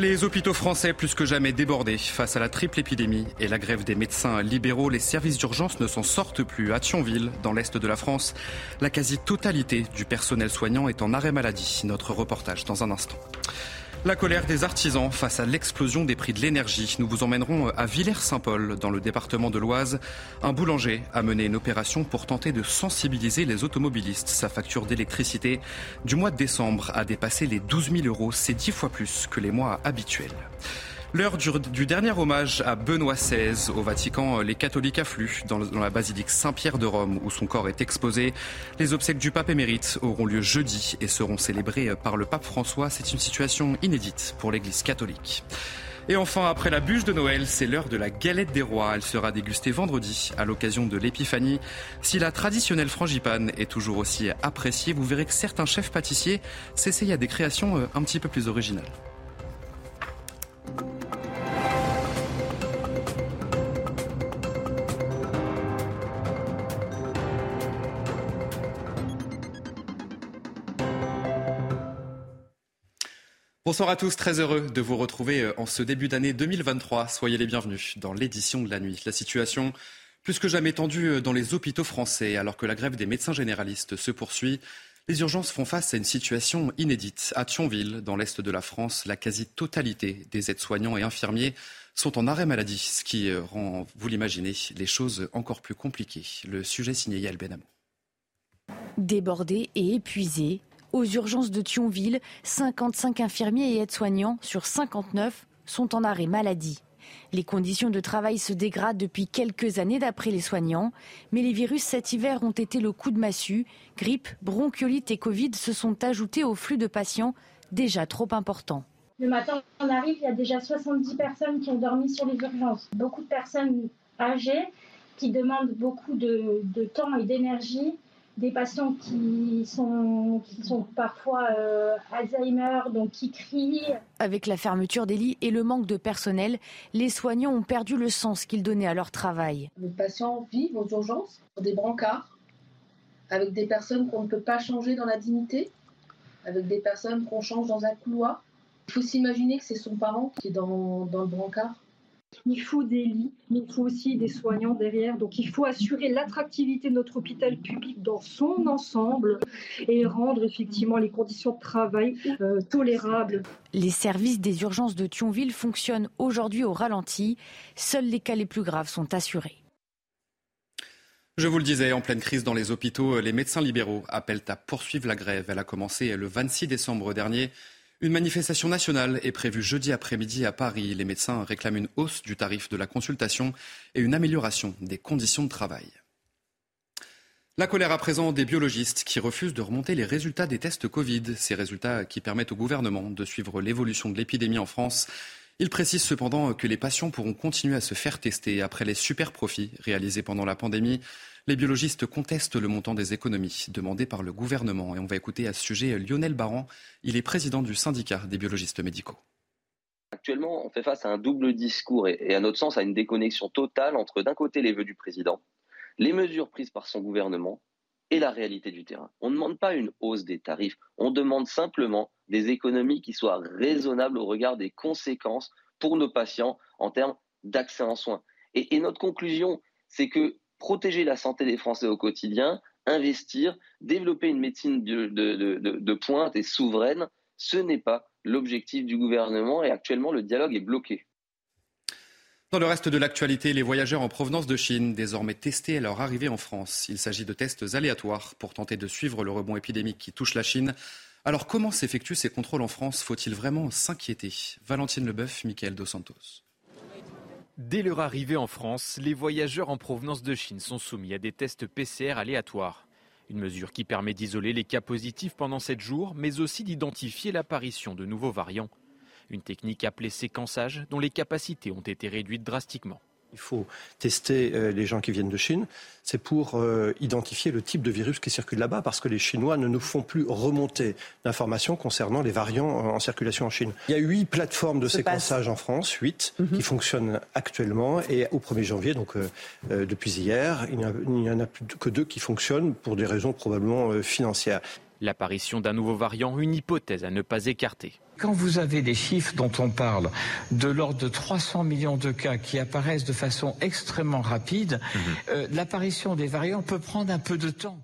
Les hôpitaux français plus que jamais débordés face à la triple épidémie et la grève des médecins libéraux, les services d'urgence ne s'en sortent plus. À Thionville, dans l'est de la France, la quasi-totalité du personnel soignant est en arrêt maladie. Notre reportage dans un instant. La colère des artisans face à l'explosion des prix de l'énergie. Nous vous emmènerons à Villers-Saint-Paul, dans le département de l'Oise. Un boulanger a mené une opération pour tenter de sensibiliser les automobilistes. Sa facture d'électricité du mois de décembre a dépassé les 12 000 euros. C'est dix fois plus que les mois habituels. L'heure du, dernier hommage à Benoît XVI. Au Vatican, les catholiques affluent dans, la basilique Saint-Pierre de Rome où son corps est exposé. Les obsèques du pape émérite auront lieu jeudi et seront célébrées par le pape François. C'est une situation inédite pour l'Église catholique. Et enfin, après la bûche de Noël, c'est l'heure de la galette des rois. Elle sera dégustée vendredi à l'occasion de l'épiphanie. Si la traditionnelle frangipane est toujours aussi appréciée, vous verrez que certains chefs pâtissiers s'essayent à des créations euh, un petit peu plus originales. Bonsoir à tous, très heureux de vous retrouver euh, en ce début d'année 2023. Soyez les bienvenus dans l'édition de la nuit. La situation plus que jamais tendue euh, dans les hôpitaux français alors que la grève des médecins généralistes se poursuit. Les urgences font face à une situation inédite. À Thionville, dans l'est de la France, la quasi-totalité des aides-soignants et infirmiers sont en arrêt maladie, ce qui euh, rend, vous l'imaginez, les choses encore plus compliquées. Le sujet signé Yael Benamou. Débordés et épuisés, aux urgences de Thionville, 55 infirmiers et aides-soignants sur 59 sont en arrêt maladie. Les conditions de travail se dégradent depuis quelques années d'après les soignants, mais les virus cet hiver ont été le coup de massue. Grippe, bronchiolite et Covid se sont ajoutés au flux de patients déjà trop important. Le matin, on arrive, il y a déjà 70 personnes qui ont dormi sur les urgences. Beaucoup de personnes âgées qui demandent beaucoup de, de temps et d'énergie des patients qui sont, qui sont parfois euh, Alzheimer, donc qui crient. Avec la fermeture des lits et le manque de personnel, les soignants ont perdu le sens qu'ils donnaient à leur travail. Les patients vivent aux urgences sur des brancards, avec des personnes qu'on ne peut pas changer dans la dignité, avec des personnes qu'on change dans un couloir. Il faut s'imaginer que c'est son parent qui est dans, dans le brancard. Il faut des lits, mais il faut aussi des soignants derrière. Donc il faut assurer l'attractivité de notre hôpital public dans son ensemble et rendre effectivement les conditions de travail euh, tolérables. Les services des urgences de Thionville fonctionnent aujourd'hui au ralenti. Seuls les cas les plus graves sont assurés. Je vous le disais, en pleine crise dans les hôpitaux, les médecins libéraux appellent à poursuivre la grève. Elle a commencé le 26 décembre dernier. Une manifestation nationale est prévue jeudi après-midi à Paris. Les médecins réclament une hausse du tarif de la consultation et une amélioration des conditions de travail. La colère à présent des biologistes qui refusent de remonter les résultats des tests Covid, ces résultats qui permettent au gouvernement de suivre l'évolution de l'épidémie en France. Ils précisent cependant que les patients pourront continuer à se faire tester après les super profits réalisés pendant la pandémie. Les biologistes contestent le montant des économies demandées par le gouvernement. Et on va écouter à ce sujet Lionel Baran. Il est président du syndicat des biologistes médicaux. Actuellement, on fait face à un double discours et, à notre sens à une déconnexion totale entre d'un côté les vœux du président, les mesures prises par son gouvernement et la réalité du terrain. On ne demande pas une hausse des tarifs, on demande simplement des économies qui soient raisonnables au regard des conséquences pour nos patients en termes d'accès en soins. et notre conclusion, c'est que protéger la santé des Français au quotidien, investir, développer une médecine de, pointe et souveraine, ce n'est pas l'objectif du gouvernement et actuellement le dialogue est bloqué. Dans le reste de l'actualité, les voyageurs en provenance de Chine, désormais testés à leur arrivée en France. Il s'agit de tests aléatoires pour tenter de suivre le rebond épidémique qui touche la Chine. Alors comment s'effectuent ces contrôles en France? Faut-il vraiment s'inquiéter? Valentine Leboeuf, Michael Dos Santos. Dès leur arrivée en France, les voyageurs en provenance de Chine sont soumis à des tests PCR aléatoires. Une mesure qui permet d'isoler les cas positifs pendant 7 jours, mais aussi d'identifier l'apparition de nouveaux variants. Une technique appelée séquençage dont les capacités ont été réduites drastiquement. Il faut tester euh, les gens qui viennent de Chine. C'est pour euh, identifier le type de virus qui circule là-bas, parce que les Chinois ne nous font plus remonter d'informations concernant les variants en circulation en Chine. Il y a huit plateformes de séquençage en France, huit, mhm. qui fonctionnent actuellement. Et au 1er janvier, donc euh, depuis hier, il n'y en a plus que deux qui fonctionnent pour des raisons probablement financières. L'apparition d'un nouveau variant, une hypothèse à ne pas écarter. Quand vous avez des chiffres dont on parle de l'ordre de 300 millions de cas qui apparaissent de façon extrêmement rapide, mhm. euh, l'apparition des variants peut prendre un peu de temps.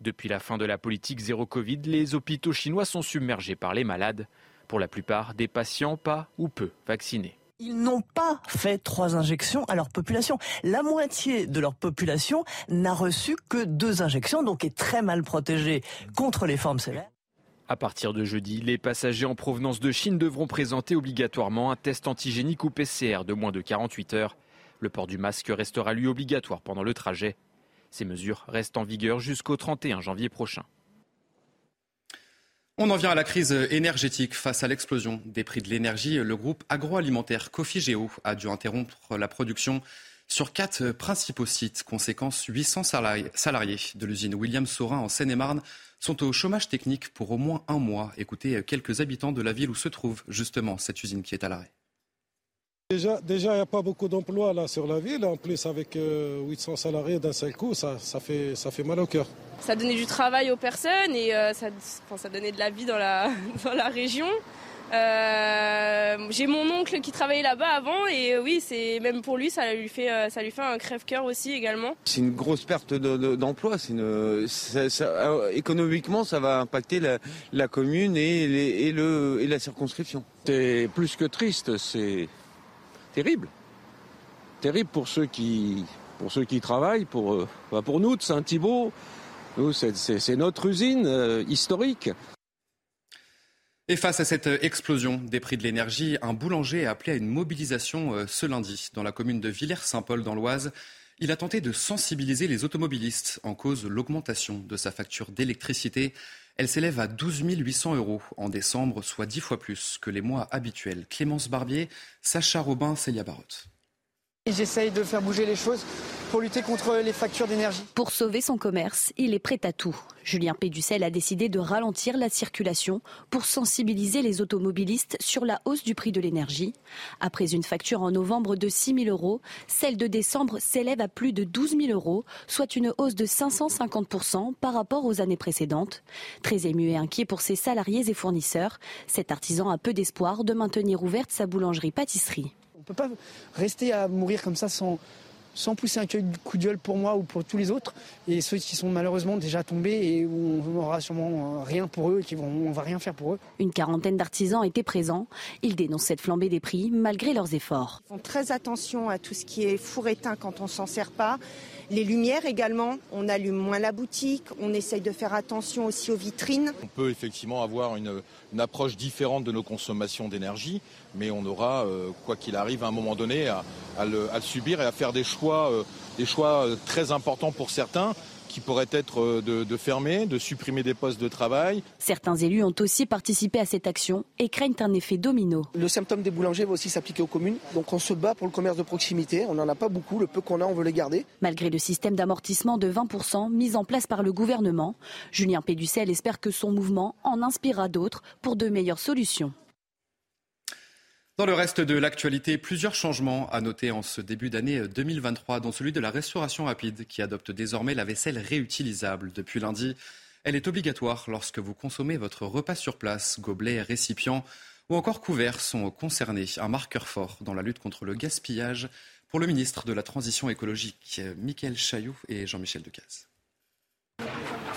Depuis la fin de la politique zéro Covid, les hôpitaux chinois sont submergés par les malades. Pour la plupart, des patients pas ou peu vaccinés. Ils n'ont pas fait trois injections à leur population. La moitié de leur population n'a reçu que deux injections, donc est très mal protégée contre les formes sévères. À partir de jeudi, les passagers en provenance de Chine devront présenter obligatoirement un test antigénique ou PCR de moins de 48 heures. Le port du masque restera lui obligatoire pendant le trajet. Ces mesures restent en vigueur jusqu'au 31 janvier prochain. On en vient à la crise énergétique. Face à l'explosion des prix de l'énergie, le groupe agroalimentaire Cofigeo a dû interrompre la production sur quatre principaux sites. Conséquence, 800 salariés de l'usine William Saurin en Seine-et-Marne sont au chômage technique pour au moins un mois. Écoutez quelques habitants de la ville où se trouve justement cette usine qui est à l'arrêt. Déjà, il n'y a pas beaucoup d'emplois là sur la ville. En plus, avec 800 euh, salariés d'un seul coup, ça, fait, ça fait mal au cœur. Ça donnait du travail aux personnes et euh, ça, ça, donnait de la vie dans la, dans la région. Euh, j'ai mon oncle qui travaillait là-bas avant et euh, oui, c'est même pour lui, ça lui fait, euh, ça lui fait un crève-cœur aussi également. C'est une grosse perte d'emploi. économiquement, ça va impacter la, commune et, et, le, et la circonscription. C'est plus que triste, c'est terrible. Terrible pour ceux qui, pour ceux qui travaillent, pour, pour nous de Saint-Thibault. Nous, c'est notre usine historique. Et face à cette explosion des prix de l'énergie, un boulanger a appelé à une mobilisation euh, ce lundi dans la commune de Villers-Saint-Paul dans l'Oise. Il a tenté de sensibiliser les automobilistes en cause l'augmentation de sa facture d'électricité. Elle s'élève à 12 800 euros en décembre, soit dix fois plus que les mois habituels. Clémence Barbier, Sacha Robin, Célia Barotte. J'essaye de faire bouger les choses pour lutter contre les factures d'énergie. Pour sauver son commerce, il est prêt à tout. Julien Péducel a décidé de ralentir la circulation pour sensibiliser les automobilistes sur la hausse du prix de l'énergie. Après une facture en novembre de 6 000 euros, celle de décembre s'élève à plus de 12 000 euros, soit une hausse de 550% par rapport aux années précédentes. Très ému et inquiet pour ses salariés et fournisseurs, cet artisan a peu d'espoir de maintenir ouverte sa boulangerie-pâtisserie peut pas rester à mourir comme ça sans, sans pousser un coup de gueule pour moi ou pour tous les autres et ceux qui sont malheureusement déjà tombés et où on n'aura sûrement rien pour eux et qui vont, on va rien faire pour eux. Une quarantaine d'artisans étaient présents. Ils dénoncent cette flambée des prix malgré leurs efforts. Ils font très attention à tout ce qui est four éteint quand on s'en sert pas. Les lumières également, on allume moins la boutique, on essaye de faire attention aussi aux vitrines. On peut effectivement avoir une, approche différente de nos consommations d'énergie, mais on aura, euh, quoi qu'il arrive, à un moment donné, à, le, subir et à faire des choix, euh, euh, très importants pour certains qui pourrait être euh, de, fermer, de supprimer des postes de travail. Certains élus ont aussi participé à cette action et craignent un effet domino. Le symptôme des boulangers va aussi s'appliquer aux communes. Donc on se bat pour le commerce de proximité. On n'en a pas beaucoup. Le peu qu'on a, on veut les garder. Malgré le système d'amortissement de 20% mis en place par le gouvernement, Julien Péducel espère que son mouvement en inspirera d'autres pour de meilleures solutions. Dans le reste de l'actualité, plusieurs changements à noter en ce début d'année 2023, dont celui de la restauration rapide qui adopte désormais la vaisselle réutilisable. Depuis lundi, elle est obligatoire lorsque vous consommez votre repas sur place. Gobelets, récipients ou encore couverts sont concernés. Un marqueur fort dans la lutte contre le gaspillage pour le ministre de la Transition écologique, Michael Chailloux et Jean-Michel Decaze.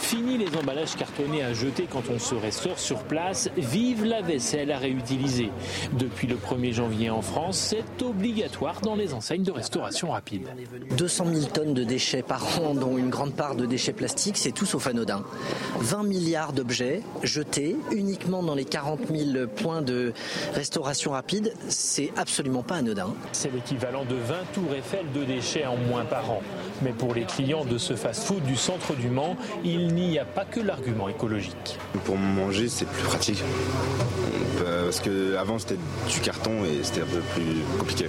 Fini les emballages cartonnés à jeter quand on se restaure sur place. Vive la vaisselle à réutiliser. Depuis le 1er janvier en France, c'est obligatoire dans les enseignes de restauration rapide. 200 000 tonnes de déchets par an, dont une grande part de déchets plastiques, c'est tout sauf anodin. 20 milliards d'objets jetés uniquement dans les 40 000 points de restauration rapide, c'est absolument pas anodin. C'est l'équivalent de 20 tours Eiffel de déchets en moins par an. Mais pour les clients de ce fast-food du centre du Mans, il n'y a pas que l'argument écologique. Pour manger, c'est plus pratique. Parce qu'avant c'était du carton et c'était un peu plus compliqué.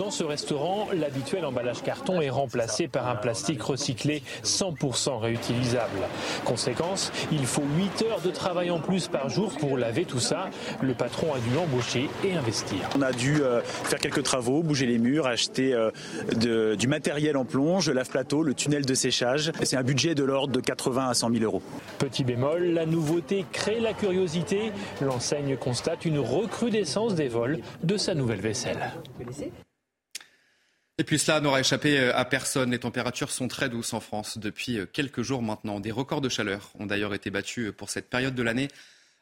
Dans ce restaurant, l'habituel emballage carton est remplacé par un plastique recyclé 100% réutilisable. Conséquence, il faut 8 heures de travail en plus par jour pour laver tout ça. Le patron a dû embaucher et investir. On a dû euh, faire quelques travaux, bouger les murs, acheter euh, de, du matériel en plonge, le lave-plateau, le tunnel de séchage. C'est un budget de l'ordre de 80 à 100 000 euros. Petit bémol, la nouveauté crée la curiosité. L'enseigne constate une recrudescence des vols de sa nouvelle vaisselle. Et puis cela n'aura échappé euh, à personne. Les températures sont très douces en France depuis euh, quelques jours maintenant. Des records de chaleur ont d'ailleurs été battus euh, pour cette période de l'année.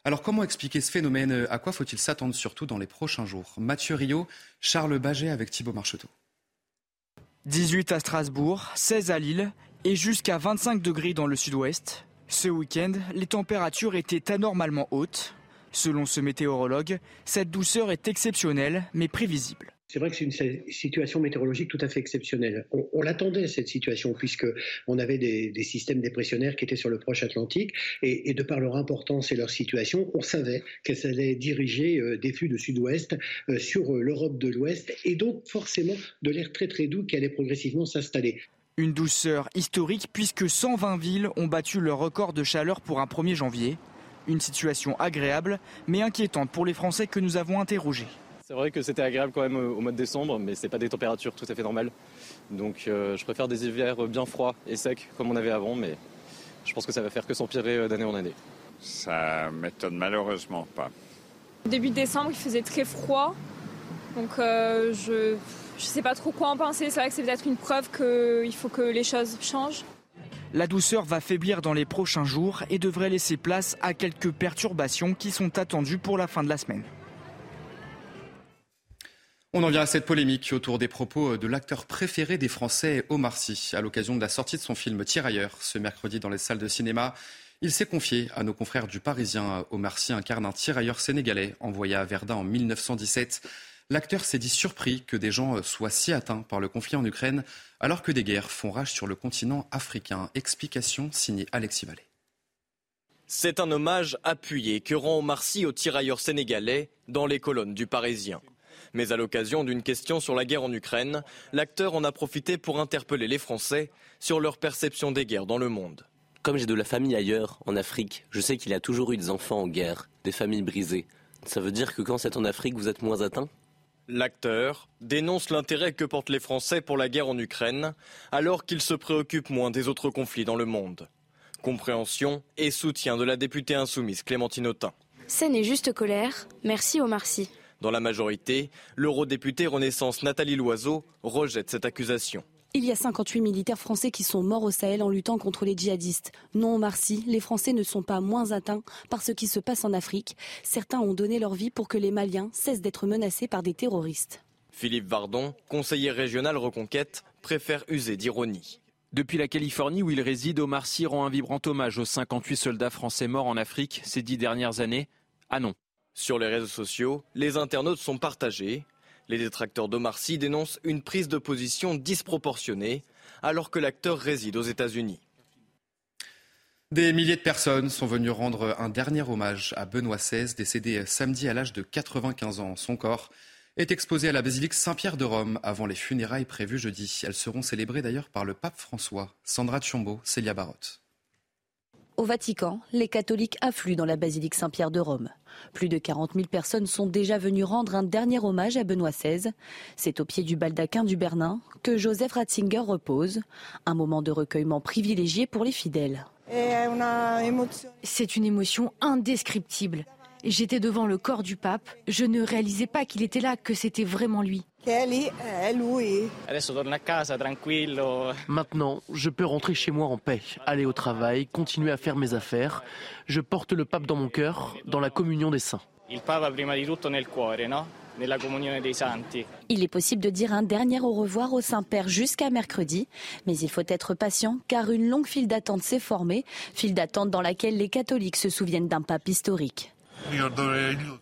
Alors comment expliquer ce phénomène À quoi faut-il s'attendre surtout dans les prochains jours? Mathieu Rio, Charles Baget avec Thibault Marcheteau. 18 à Strasbourg, 16 à Lille et jusqu'à 25 degrés dans le sud-ouest. Ce week-end, les températures étaient anormalement hautes. Selon ce météorologue, cette douceur est exceptionnelle mais prévisible. C'est vrai que c'est une situation météorologique tout à fait exceptionnelle. On, l'attendait, cette situation, puisqu'on avait des, systèmes dépressionnaires qui étaient sur le proche Atlantique, et, de par leur importance et leur situation, on savait qu'elles allaient diriger euh, des flux de sud-ouest euh, sur euh, l'Europe de l'Ouest, et donc forcément de l'air très très doux qui allait progressivement s'installer. Une douceur historique, puisque 120 villes ont battu leur record de chaleur pour un 1er janvier. Une situation agréable, mais inquiétante pour les Français que nous avons interrogés. C'est vrai que c'était agréable quand même au mois de décembre, mais c'est pas des températures tout à fait normales. Donc euh, je préfère des hivers bien froids et secs comme on avait avant, mais je pense que ça va faire que s'empirer euh, d'année en année. Ça m'étonne malheureusement pas. Début décembre, il faisait très froid, donc euh, je ne sais pas trop quoi en penser. C'est vrai que c'est peut-être une preuve qu'il faut que les choses changent. La douceur va faiblir dans les prochains jours et devrait laisser place à quelques perturbations qui sont attendues pour la fin de la semaine. On en vient à cette polémique autour des propos de l'acteur préféré des Français, Omar Sy, à l'occasion de la sortie de son film Tirailleurs ce mercredi dans les salles de cinéma. Il s'est confié à nos confrères du Parisien. Omar Sy incarne un tirailleur sénégalais envoyé à Verdun en 1917. L'acteur s'est dit surpris que des gens soient si atteints par le conflit en Ukraine alors que des guerres font rage sur le continent africain. Explication signée Alexis Vallée. C'est un hommage appuyé que rend Omar Sy au tirailleur sénégalais dans les colonnes du Parisien. Mais à l'occasion d'une question sur la guerre en Ukraine, l'acteur en a profité pour interpeller les Français sur leur perception des guerres dans le monde. Comme j'ai de la famille ailleurs, en Afrique, je sais qu'il y a toujours eu des enfants en guerre, des familles brisées. Ça veut dire que quand c'est en Afrique, vous êtes moins atteint? L'acteur dénonce l'intérêt que portent les Français pour la guerre en Ukraine, alors qu'ils se préoccupent moins des autres conflits dans le monde. Compréhension et soutien de la députée insoumise Clémentine Autain. Ce n'est juste colère. Merci Omar Sy. Dans la majorité, l'eurodéputée Renaissance Nathalie Loiseau rejette cette accusation. Il y a 58 militaires français qui sont morts au Sahel en luttant contre les djihadistes. Non, Marcy, les Français ne sont pas moins atteints par ce qui se passe en Afrique. Certains ont donné leur vie pour que les Maliens cessent d'être menacés par des terroristes. Philippe Vardon, conseiller régional Reconquête, préfère user d'ironie. Depuis la Californie où il réside, Omar Sy rend un vibrant hommage aux 58 soldats français morts en Afrique ces dix dernières années. Ah non, sur les réseaux sociaux, les internautes sont partagés. Les détracteurs d'Omar Sy dénoncent une prise de position disproportionnée alors que l'acteur réside aux États-Unis. Des milliers de personnes sont venues rendre un dernier hommage à Benoît XVI, décédé samedi à l'âge de 95 ans. Son corps est exposé à la basilique Saint-Pierre de Rome avant les funérailles prévues jeudi. Elles seront célébrées d'ailleurs par le pape François. Sandra Tchombo, Célia Barotte. Au Vatican, les catholiques affluent dans la basilique Saint-Pierre de Rome. Plus de 40 000 personnes sont déjà venues rendre un dernier hommage à Benoît XVI. C'est au pied du baldaquin du Bernin que Joseph Ratzinger repose. Un moment de recueillement privilégié pour les fidèles. C'est une émotion indescriptible. J'étais devant le corps du pape. Je ne réalisais pas qu'il était là, que c'était vraiment lui. Maintenant, je peux rentrer chez moi en paix, aller au travail, continuer à faire mes affaires. Je porte le pape dans mon cœur, dans la communion des saints. Il est possible de dire un dernier au revoir au Saint-Père jusqu'à mercredi, mais il faut être patient car une longue file d'attente s'est formée, file d'attente dans laquelle les catholiques se souviennent d'un pape historique.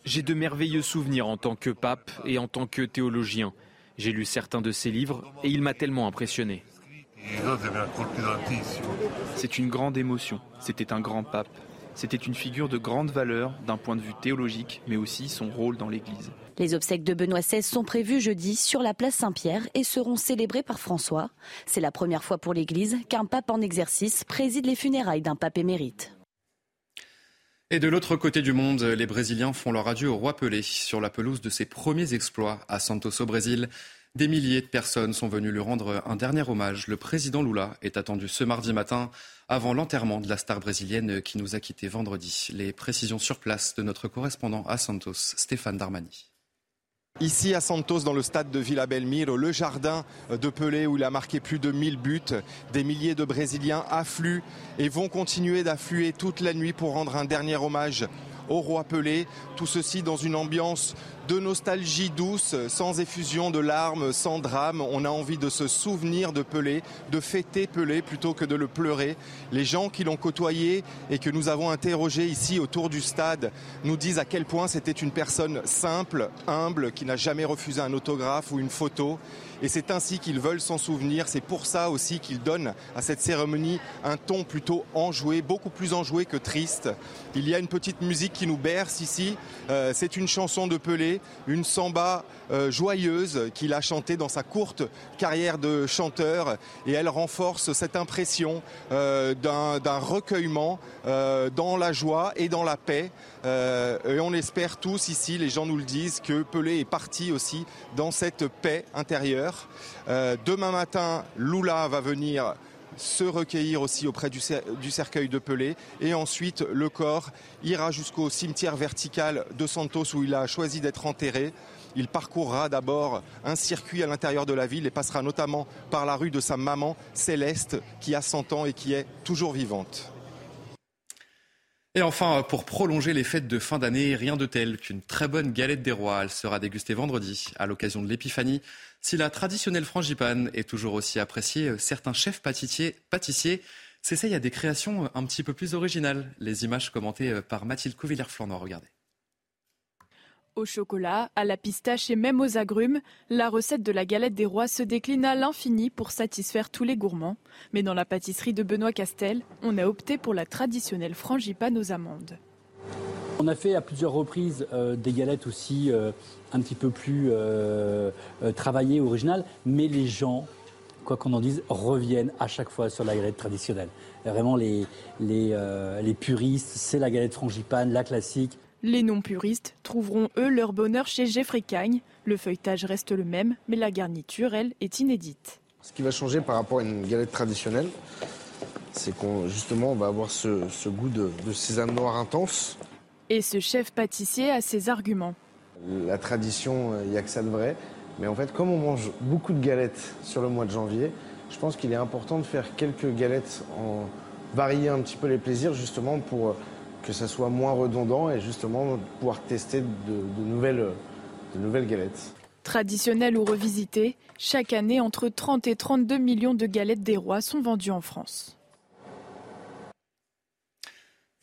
J'ai de merveilleux souvenirs en tant que pape et en tant que théologien. J'ai lu certains de ses livres et il m'a tellement impressionné. C'est une grande émotion. C'était un grand pape. C'était une figure de grande valeur d'un point de vue théologique, mais aussi son rôle dans l'Église. Les obsèques de Benoît XVI sont prévues jeudi sur la place Saint-Pierre et seront célébrées par François. C'est la première fois pour l'Église qu'un pape en exercice préside les funérailles d'un pape émérite. Et de l'autre côté du monde, les Brésiliens font leur adieu au roi Pelé sur la pelouse de ses premiers exploits à Santos au Brésil. Des milliers de personnes sont venues lui rendre un dernier hommage. Le président Lula est attendu ce mardi matin avant l'enterrement de la star brésilienne qui nous a quittés vendredi. Les précisions sur place de notre correspondant à Santos, Stéphane Darmani. Ici à Santos, dans le stade de Villa Belmiro, le jardin de Pelé où il a marqué plus de 1000 buts, des milliers de Brésiliens affluent et vont continuer d'affluer toute la nuit pour rendre un dernier hommage au roi Pelé. Tout ceci dans une ambiance de nostalgie douce, sans effusion de larmes, sans drame. On a envie de se souvenir de Pelé, de fêter Pelé plutôt que de le pleurer. Les gens qui l'ont côtoyé et que nous avons interrogés ici autour du stade nous disent à quel point c'était une personne simple, humble, qui n'a jamais refusé un autographe ou une photo. Et c'est ainsi qu'ils veulent s'en souvenir. C'est pour ça aussi qu'ils donnent à cette cérémonie un ton plutôt enjoué, beaucoup plus enjoué que triste. Il y a une petite musique qui nous berce ici. Euh, c'est une chanson de Pelé, une samba euh, joyeuse qu'il a chantée dans sa courte carrière de chanteur. Et elle renforce cette impression euh, d'un recueillement dans la joie et dans la paix. et on espère tous ici, les gens nous le disent, que Pelé est parti aussi dans cette paix intérieure. Euh, demain matin, Lula va venir se recueillir aussi auprès du, cercueil de Pelé. Et ensuite, le corps ira jusqu'au cimetière vertical de Santos où il a choisi d'être enterré. Il parcourra d'abord un circuit à l'intérieur de la ville et passera notamment par la rue de sa maman, Céleste, qui a 100 ans et qui est toujours vivante. Et enfin, pour prolonger les fêtes de fin d'année, rien de tel qu'une très bonne galette des rois. Elle sera dégustée vendredi à l'occasion de l'épiphanie. Si la traditionnelle frangipane est toujours aussi appréciée, certains chefs pâtissiers, s'essayent à des créations un petit peu plus originales. Les images commentées par Mathilde Couvillère-Flandre, regardez. Au chocolat, à la pistache et même aux agrumes, la recette de la galette des rois se décline à l'infini pour satisfaire tous les gourmands. Mais dans la pâtisserie de Benoît Castel, on a opté pour la traditionnelle frangipane aux amandes. On a fait à plusieurs reprises euh, des galettes aussi euh, un petit peu plus euh, travaillées, originales, mais les gens, quoi qu'on en dise, reviennent à chaque fois sur la galette traditionnelle. vraiment, les, les, les puristes, c'est la galette frangipane, la classique. Les non-puristes trouveront eux leur bonheur chez Jeffrey Cagne. Le feuilletage reste le même, mais la garniture, elle, est inédite. Ce qui va changer par rapport à une galette traditionnelle, c'est qu'on justement on va avoir ce, goût de, sésame noir intense. Et ce chef pâtissier a ses arguments. La tradition, il n'y a que ça de vrai. Mais en fait, comme on mange beaucoup de galettes sur le mois de janvier, je pense qu'il est important de faire quelques galettes, en varier un petit peu les plaisirs justement pour que ça soit moins redondant et justement pouvoir tester de, nouvelles, de nouvelles galettes. Traditionnelles ou revisitées, chaque année, entre 30 et 32 millions de galettes des rois sont vendues en France.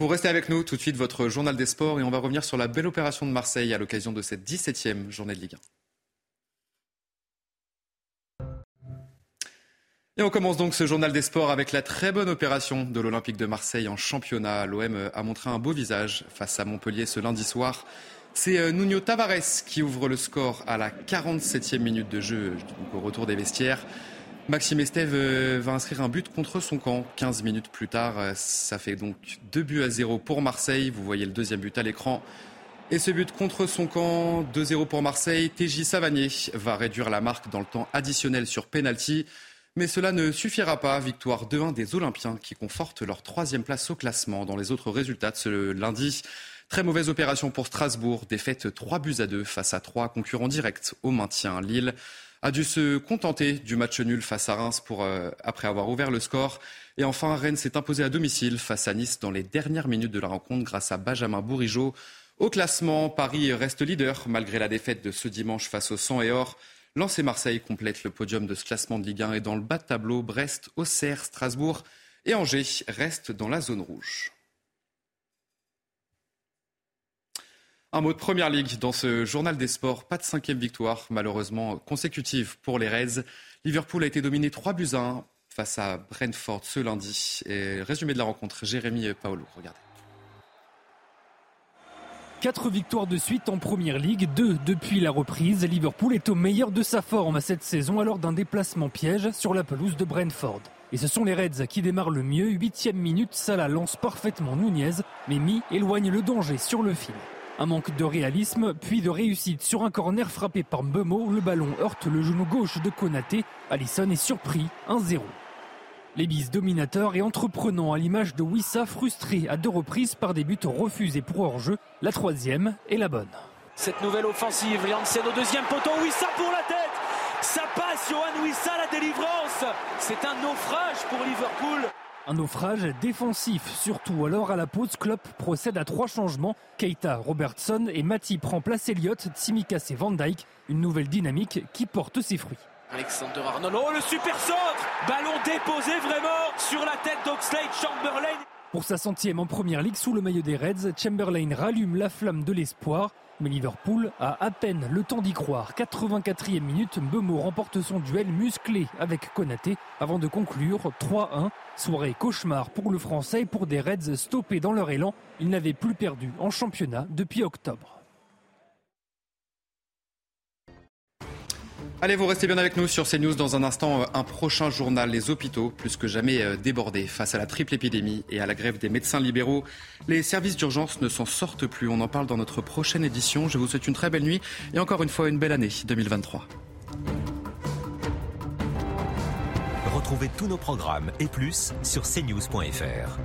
Vous restez avec nous tout de suite, votre journal des sports, et on va revenir sur la belle opération de Marseille à l'occasion de cette 17e journée de Ligue 1. Et on commence donc ce journal des sports avec la très bonne opération de l'Olympique de Marseille en championnat. L'OM a montré un beau visage face à Montpellier ce lundi soir. C'est euh, Nuno Tavares qui ouvre le score à la 47e minute de jeu, au retour des vestiaires. Maxime Estève euh, va inscrire un but contre son camp 15 minutes plus tard. Euh, ça fait donc 2 buts à 0 pour Marseille. Vous voyez le deuxième but à l'écran. Et ce but contre son camp, 2-0 pour Marseille. TJ Savanier va réduire la marque dans le temps additionnel sur penalty. Mais cela ne suffira pas. Victoire 2-1 des Olympiens qui confortent leur troisième place au classement. Dans les autres résultats de ce lundi, très mauvaise opération pour Strasbourg. Défaite 3 buts à 2 face à 3 concurrents directs au maintien. Lille a dû se contenter du match nul face à Reims euh, après avoir ouvert le score. Et enfin, Rennes s'est imposé à domicile face à Nice dans les dernières minutes de la rencontre grâce à Benjamin Bourigeau. Au classement, Paris reste leader malgré la défaite de ce dimanche face au Sang et Or. Lens et Marseille complètent le podium de ce classement de Ligue 1 et dans le bas de tableau, Brest, Auxerre, Strasbourg et Angers restent dans la zone rouge. Un mot de Première Ligue dans ce journal des sports. Pas de cinquième victoire, malheureusement consécutive pour les Reds. Liverpool a été dominé 3 buts à 1 face à Brentford ce lundi. Et résumé de la rencontre, Jérémy Paolo, regardez. Quatre victoires de suite en première ligue, deux depuis la reprise. Liverpool est au meilleur de sa forme cette saison alors d'un déplacement piège sur la pelouse de Brentford. Et ce sont les Reds qui démarrent le mieux. Huitième minute, Salah lance parfaitement Nunez, mais Mi éloigne le danger sur le fil. Un manque de réalisme, puis de réussite sur un corner frappé par Mbemo. Le ballon heurte le genou gauche de Konaté. Allison est surpris, 1-0. Les bis dominateurs et entreprenants à l'image de Wissa frustré à deux reprises par des buts refusés pour hors-jeu. La troisième est la bonne. Cette nouvelle offensive, Janssen au deuxième poteau, Wissa pour la tête Ça passe, Johan Wissa, la délivrance C'est un naufrage pour Liverpool un naufrage défensif, surtout alors à la pause, Klopp procède à trois changements. Keita, Robertson et Matip remplacent Elliott, Tsimikas et Van Dijk. Une nouvelle dynamique qui porte ses fruits. Alexander Arnold, oh le super centre Ballon déposé vraiment sur la tête d'Oxlade Chamberlain. Pour sa centième en première ligue sous le maillot des Reds, Chamberlain rallume la flamme de l'espoir. Mais Liverpool a à peine le temps d'y croire. 84e minute, Mbemo remporte son duel musclé avec Konaté avant de conclure 3-1. Soirée cauchemar pour le Français pour des Reds stoppés dans leur élan. Ils n'avaient plus perdu en championnat depuis octobre. Allez, vous restez bien avec nous sur CNews. Dans un instant, euh, un prochain journal. Les hôpitaux, plus que jamais euh, débordés face à la triple épidémie et à la grève des médecins libéraux. Les services d'urgence ne s'en sortent plus. On en parle dans notre prochaine édition. Je vous souhaite une très belle nuit et encore une fois une belle année 2023. Retrouvez tous nos programmes et plus sur cnews.fr.